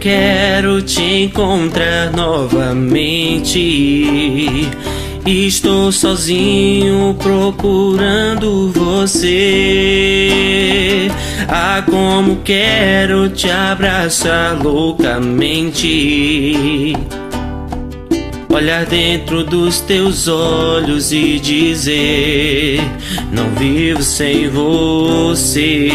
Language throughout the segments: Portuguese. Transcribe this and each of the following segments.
quero te encontrar novamente. Estou sozinho procurando você. Ah, como quero te abraçar loucamente. Olhar dentro dos teus olhos e dizer: Não vivo sem você.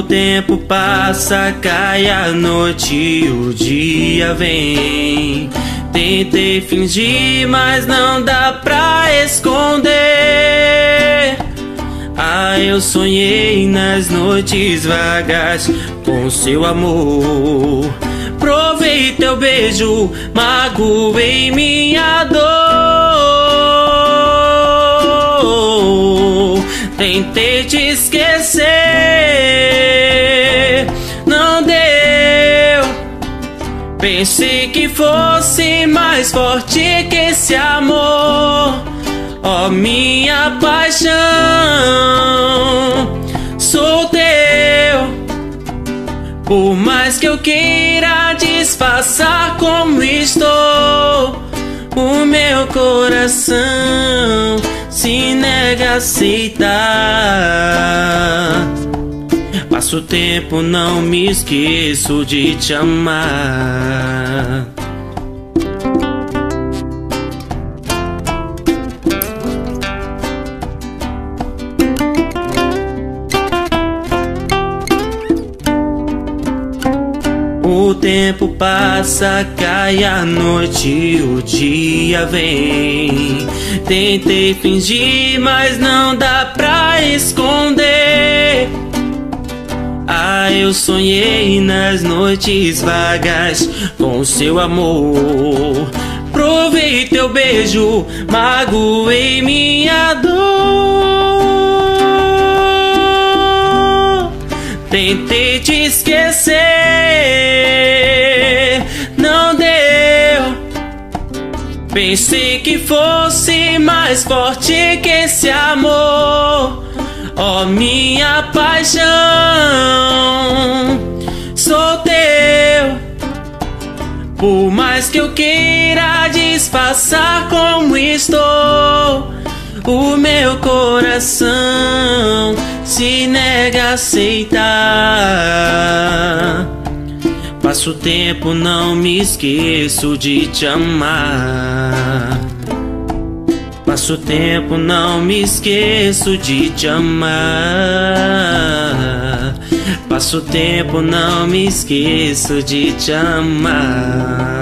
O tempo passa, cai a noite o dia vem. Tentei fingir, mas não dá pra esconder. Ah, eu sonhei nas noites vagas com seu amor. Provei teu beijo, magoei minha dor. Tentei te esquecer, não deu. Pensei que fosse mais forte que esse amor. Ó oh, minha paixão, sou teu. Por mais que eu queira disfarçar como estou, o meu coração aceitar. Passo tempo, não me esqueço de te amar. O tempo passa, cai a noite, o dia vem. Tentei fingir, mas não dá pra esconder. Ah, eu sonhei nas noites vagas com seu amor. Provei teu beijo, magoei minha dor. Tentei te esquecer, não deu. Pensei que fosse mais forte que esse amor. Ó oh, minha paixão, sou teu. Por mais que eu queira disfarçar como estou, o meu coração se nega aceitar. Passo tempo, não me esqueço de te amar. Passo tempo, não me esqueço de te amar. Passo tempo, não me esqueço de te amar.